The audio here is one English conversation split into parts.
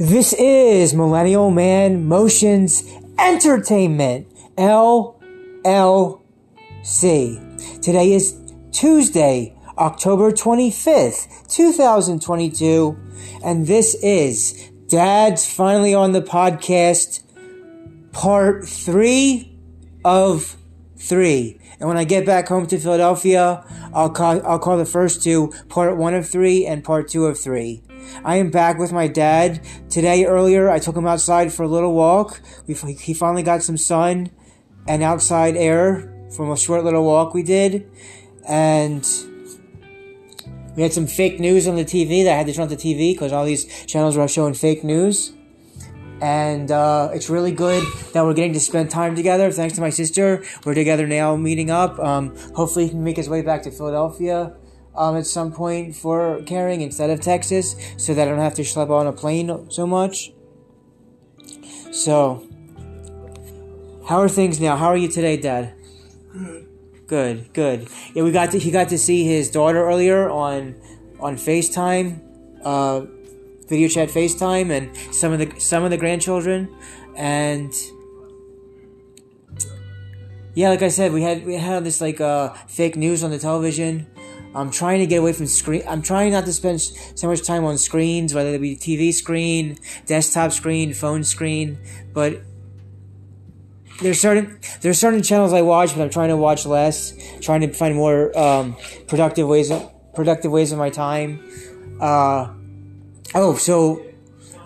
This is Millennial Man Motions Entertainment, LLC. Today is Tuesday, October 25th, 2022, and this is Dad's finally on the podcast, part three of three. And when I get back home to Philadelphia, I'll call, I'll call the first two part one of three and part two of three. I am back with my dad. Today, earlier, I took him outside for a little walk. We, he finally got some sun and outside air from a short little walk we did. And we had some fake news on the TV that I had to turn off the TV because all these channels were showing fake news and uh, it's really good that we're getting to spend time together. Thanks to my sister, we're together now, meeting up. Um, hopefully, he can make his way back to Philadelphia um, at some point for caring instead of Texas, so that I don't have to schlep on a plane so much. So, how are things now? How are you today, Dad? Good. Good, good. Yeah, we got to he got to see his daughter earlier on on FaceTime. Uh, video chat FaceTime and some of the some of the grandchildren and yeah, like I said, we had we had this like uh, fake news on the television. I'm trying to get away from screen. I'm trying not to spend so much time on screens, whether it be TV screen, desktop screen, phone screen. But there's certain there's certain channels I watch, but I'm trying to watch less. Trying to find more um, productive ways of, productive ways of my time. Uh, Oh, so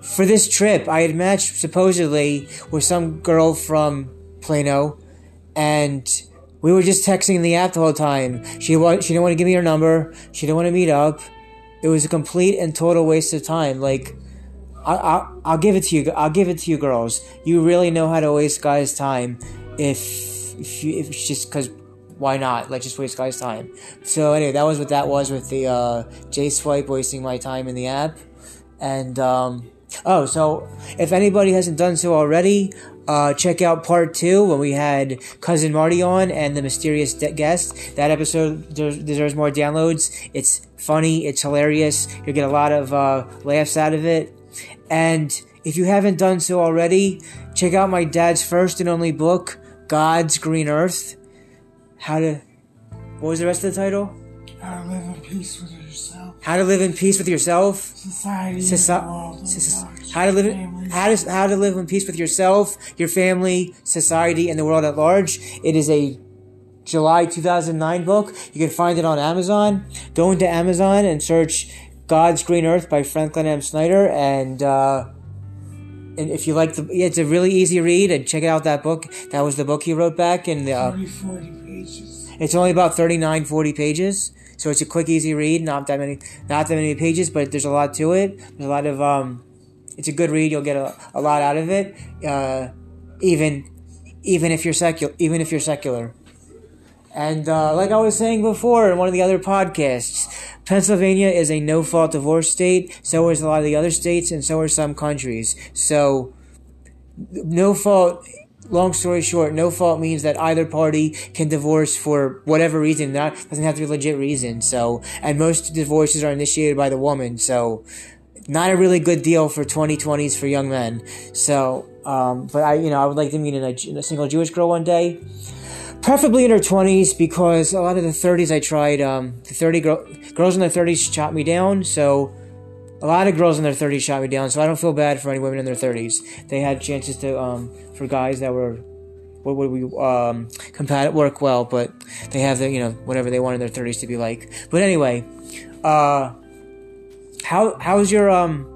for this trip, I had matched supposedly with some girl from Plano, and we were just texting in the app the whole time. She wa- she didn't want to give me her number. She didn't want to meet up. It was a complete and total waste of time. Like, I, I I'll give it to you. I'll give it to you, girls. You really know how to waste guys' time. If if, you, if it's just because why not? Let's just waste guys' time. So anyway, that was what that was with the uh, JSwipe wasting my time in the app. And um, oh, so if anybody hasn't done so already, uh, check out part two when we had cousin Marty on and the mysterious de- guest. That episode deserves more downloads. It's funny, it's hilarious. You'll get a lot of uh, laughs out of it. And if you haven't done so already, check out my dad's first and only book, God's Green Earth. How to. What was the rest of the title? How to live in peace with yourself. How to live in peace with yourself. Society. Soci- and the world at soci- large. how to live Families. how to how to live in peace with yourself, your family, society, and the world at large. It is a July 2009 book. You can find it on Amazon. Go into Amazon and search God's Green Earth by Franklin M. Snyder and uh, and if you like the it's a really easy read and check out that book. That was the book he wrote back in the uh, 30, 40 pages. it's only about 39, 40 pages. So it's a quick, easy read. Not that many, not that many pages, but there's a lot to it. There's a lot of, um, it's a good read. You'll get a, a lot out of it. Uh, even, even if you're secular, even if you're secular. And, uh, like I was saying before in one of the other podcasts, Pennsylvania is a no-fault divorce state. So is a lot of the other states, and so are some countries. So, no fault long story short, no fault means that either party can divorce for whatever reason. That doesn't have to be a legit reason. So, and most divorces are initiated by the woman. So, not a really good deal for 2020s for young men. So, um, but I, you know, I would like to meet in a, in a single Jewish girl one day. Preferably in her 20s because a lot of the 30s I tried, um, the 30 girl, girls in their 30s shot me down. So, a lot of girls in their 30s shot me down, so I don't feel bad for any women in their 30s. They had chances to um, for guys that were what would we um, work well, but they have the you know whatever they want in their 30s to be like. But anyway, uh, how how's your um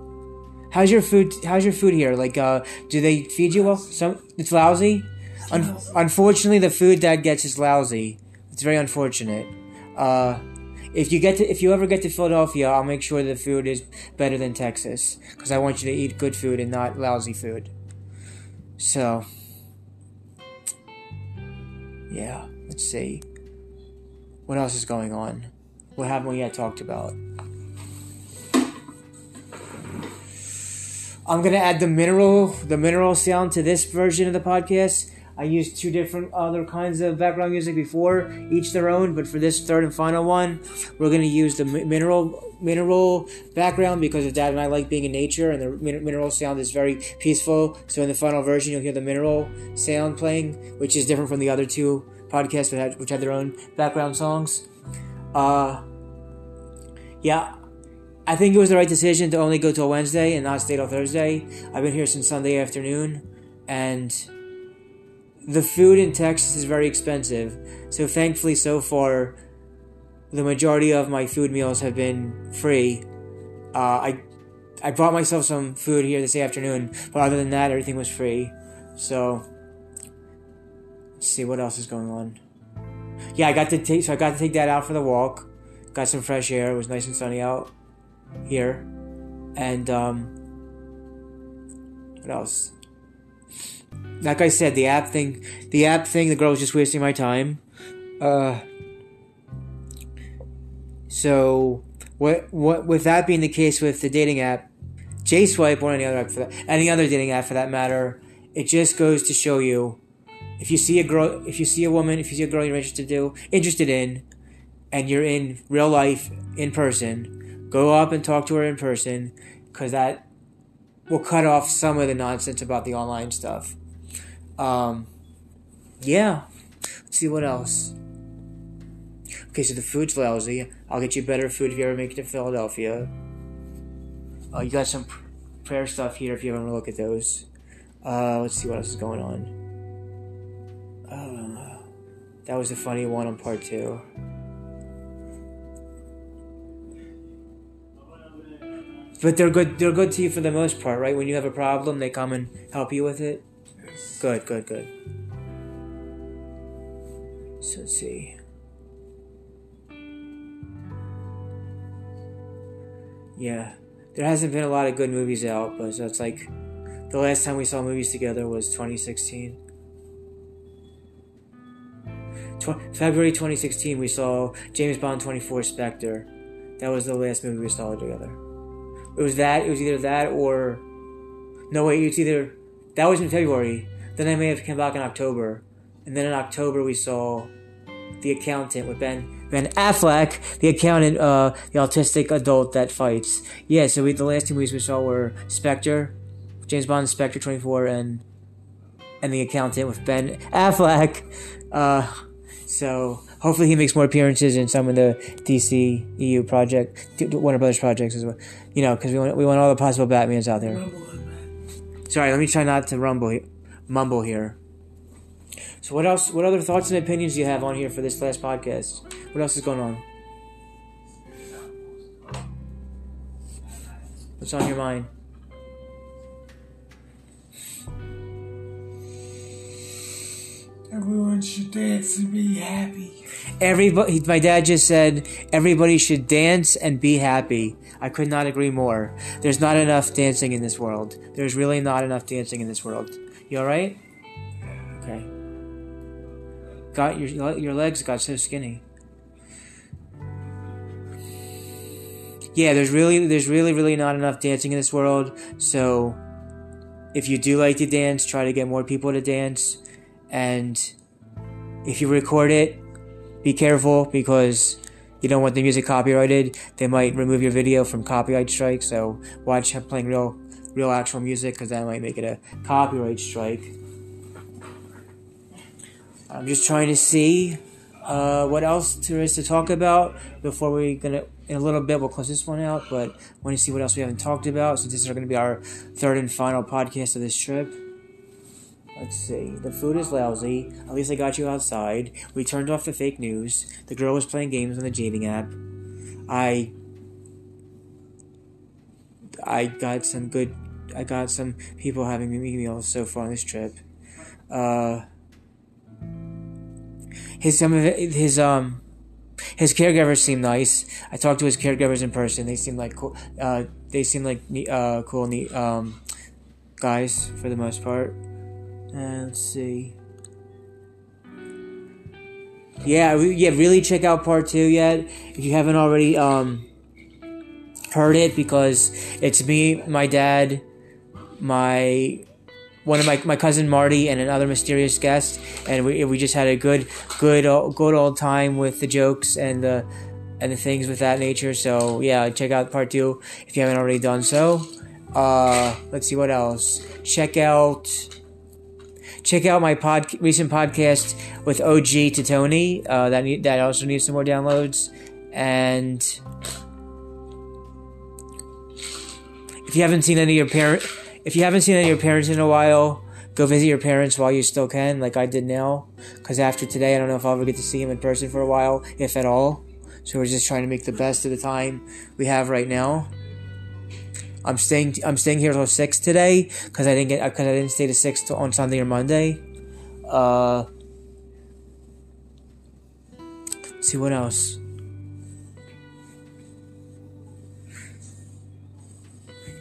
how's your food how's your food here? Like, uh, do they feed you well? Some it's lousy. Un- unfortunately, the food Dad gets is lousy. It's very unfortunate. Uh, if you get to, if you ever get to Philadelphia, I'll make sure the food is better than Texas because I want you to eat good food and not lousy food. So, yeah, let's see. What else is going on? What haven't we yet talked about? I'm gonna add the mineral, the mineral sound to this version of the podcast. I used two different other kinds of background music before, each their own. But for this third and final one, we're gonna use the mineral mineral background because of Dad and I like being in nature, and the mineral sound is very peaceful. So in the final version, you'll hear the mineral sound playing, which is different from the other two podcasts, which had, which had their own background songs. Uh, yeah, I think it was the right decision to only go till Wednesday and not stay till Thursday. I've been here since Sunday afternoon, and the food in Texas is very expensive. So thankfully, so far, the majority of my food meals have been free. Uh, I I bought myself some food here this afternoon, but other than that, everything was free. So let's see what else is going on. Yeah, I got to take so I got to take that out for the walk. Got some fresh air. It was nice and sunny out here, and um, what else? Like I said, the app thing, the app thing, the girl was just wasting my time. Uh, so what? What? With that being the case with the dating app, JSwipe or any other app for that, any other dating app for that matter, it just goes to show you if you see a girl, if you see a woman, if you see a girl you're interested to, interested in, and you're in real life in person, go up and talk to her in person, because that will cut off some of the nonsense about the online stuff. Um, yeah. Let's see what else. Okay, so the food's lousy. I'll get you better food if you ever make it to Philadelphia. Uh, you got some pr- prayer stuff here if you ever want to look at those. Uh, let's see what else is going on. Uh, that was a funny one on part two. But they're good. They're good to you for the most part, right? When you have a problem, they come and help you with it. Good, good, good. So let's see. Yeah, there hasn't been a lot of good movies out, but so it's like the last time we saw movies together was 2016. Tw- February 2016, we saw James Bond 24 Spectre. That was the last movie we saw together. It was that. It was either that or no wait. It's either that was in February. Then I may have come back in October, and then in October we saw the accountant with Ben Ben Affleck, the accountant, uh, the autistic adult that fights. Yeah, so we the last two movies we saw were Spectre, James Bond, Spectre twenty four, and and the accountant with Ben Affleck. Uh, so hopefully he makes more appearances in some of the DCEU project, Warner Brothers projects as well. You know, because we want we want all the possible Batmans out there. Sorry, let me try not to rumble, mumble here. So what else? What other thoughts and opinions do you have on here for this last podcast? What else is going on? What's on your mind? Everyone should dance and be happy. Everybody, my dad just said everybody should dance and be happy. I could not agree more. There's not enough dancing in this world. There's really not enough dancing in this world. You all right? Okay. Got your your legs got so skinny. Yeah, there's really there's really really not enough dancing in this world. So if you do like to dance, try to get more people to dance. And if you record it, be careful because you don't want the music copyrighted. They might remove your video from copyright strike. So watch him playing real, real actual music because that might make it a copyright strike. I'm just trying to see uh, what else there is to talk about before we're gonna in a little bit we'll close this one out. But want to see what else we haven't talked about. So this is going to be our third and final podcast of this trip. Let's see. The food is lousy. At least I got you outside. We turned off the fake news. The girl was playing games on the dating app. I I got some good I got some people having me meals so far on this trip. Uh his some of his um his caregivers seem nice. I talked to his caregivers in person. They seem like cool. Uh, they seem like uh, cool, neat um, guys for the most part. And let's see. Yeah, we, yeah, really check out part two yet if you haven't already um heard it because it's me, my dad, my one of my, my cousin Marty and another mysterious guest, and we, we just had a good good good old time with the jokes and the and the things with that nature. So yeah, check out part two if you haven't already done so. Uh, let's see what else. Check out check out my pod recent podcast with OG to Tony. Uh, that need, that also needs some more downloads. And if you haven't seen any of your parent, if you haven't seen any of your parents in a while, go visit your parents while you still can, like I did now. Because after today, I don't know if I'll ever get to see him in person for a while, if at all. So we're just trying to make the best of the time we have right now. I'm staying. I'm staying here till six today because I didn't get because I didn't stay to six to, on Sunday or Monday. Uh, see what else.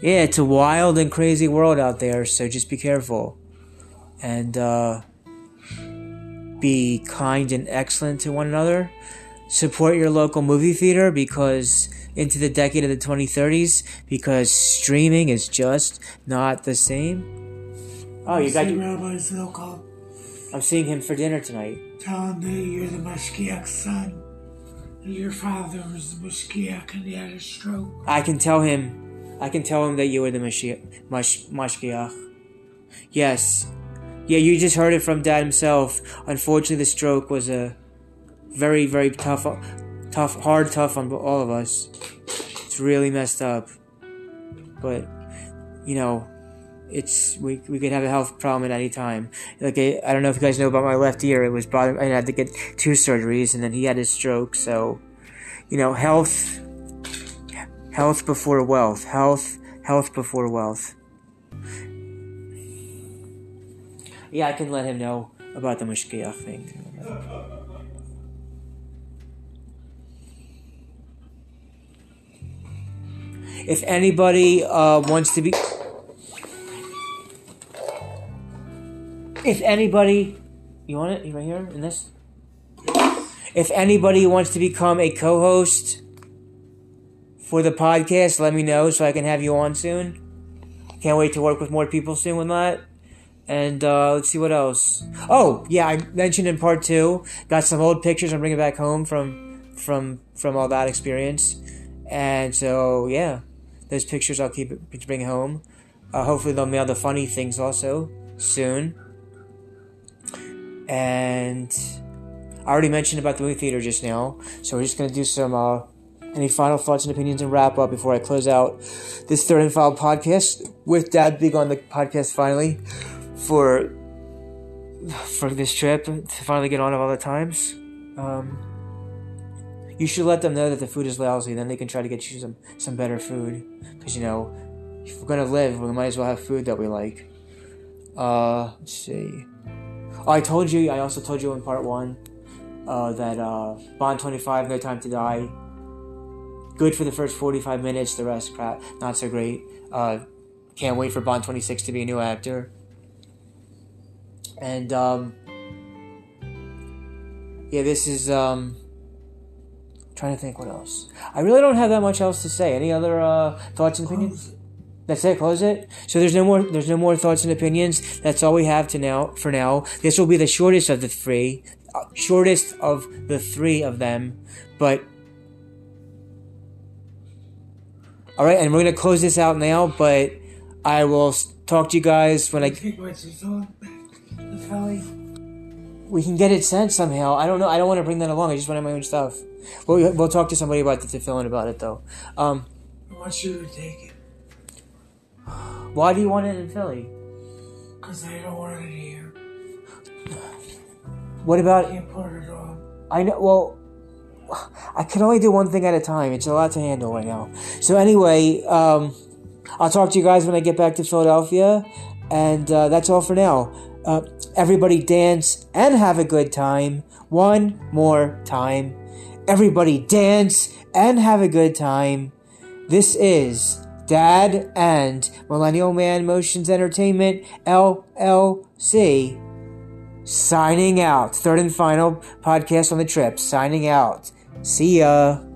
Yeah, it's a wild and crazy world out there, so just be careful. And uh, be kind and excellent to one another. Support your local movie theater because into the decade of the 2030s because streaming is just not the same. Oh, you got Zilkov. I'm seeing him for dinner tonight. Tell him that you're the Mashgiach's son. And your father was the Mashgiach and he had a stroke. I can tell him. I can tell him that you were the Mashiach, Mash, Mashgiach. Yes. Yeah, you just heard it from Dad himself. Unfortunately, the stroke was a very, very tough, tough, hard, tough on all of us. It's really messed up. But, you know, it's we, we could have a health problem at any time. Like I, I don't know if you guys know about my left ear. It was bothering. I had to get two surgeries, and then he had his stroke. So, you know, health, health before wealth. Health, health before wealth. Yeah, I can let him know about the Mashgiach thing. If anybody uh, wants to be. If anybody. You want it? You right here? In this? If anybody wants to become a co host for the podcast, let me know so I can have you on soon. Can't wait to work with more people soon with that. And uh, let's see what else. Oh, yeah, I mentioned in part two. Got some old pictures I'm bringing back home from from from all that experience. And so, yeah, those pictures I'll keep bring home. Uh, hopefully, they'll mail the funny things also soon. And I already mentioned about the movie theater just now, so we're just gonna do some uh, any final thoughts and opinions and wrap up before I close out this third and final podcast with Dad Big on the podcast finally for for this trip to finally get on of all the times. Um, you should let them know that the food is lousy. Then they can try to get you some some better food. Because you know, if we're gonna live, we might as well have food that we like. Uh, let's see. Oh, I told you. I also told you in part one uh, that uh, Bond twenty five, No Time to Die. Good for the first forty five minutes. The rest, crap, not so great. Uh, can't wait for Bond twenty six to be a new actor. And um, yeah, this is um, trying to think what else. I really don't have that much else to say. Any other uh, thoughts and opinions? That's it. Close it. So there's no more. There's no more thoughts and opinions. That's all we have to now. For now, this will be the shortest of the three. Uh, shortest of the three of them, but. All right, and we're gonna close this out now. But I will talk to you guys when I. Take what you back to We can get it sent somehow. I don't know. I don't want to bring that along. I just want to have my own stuff. We'll, we'll talk to somebody about the, to fill in about it though. Um, I want you to take it. why do you want it in Philly? Because I don't want it here. What I about? can't put it on. I know. Well, I can only do one thing at a time. It's a lot to handle right now. So anyway, um, I'll talk to you guys when I get back to Philadelphia, and uh, that's all for now. Uh, everybody dance and have a good time. One more time. Everybody dance and have a good time. This is Dad and Millennial Man Motions Entertainment LLC signing out. Third and final podcast on the trip. Signing out. See ya.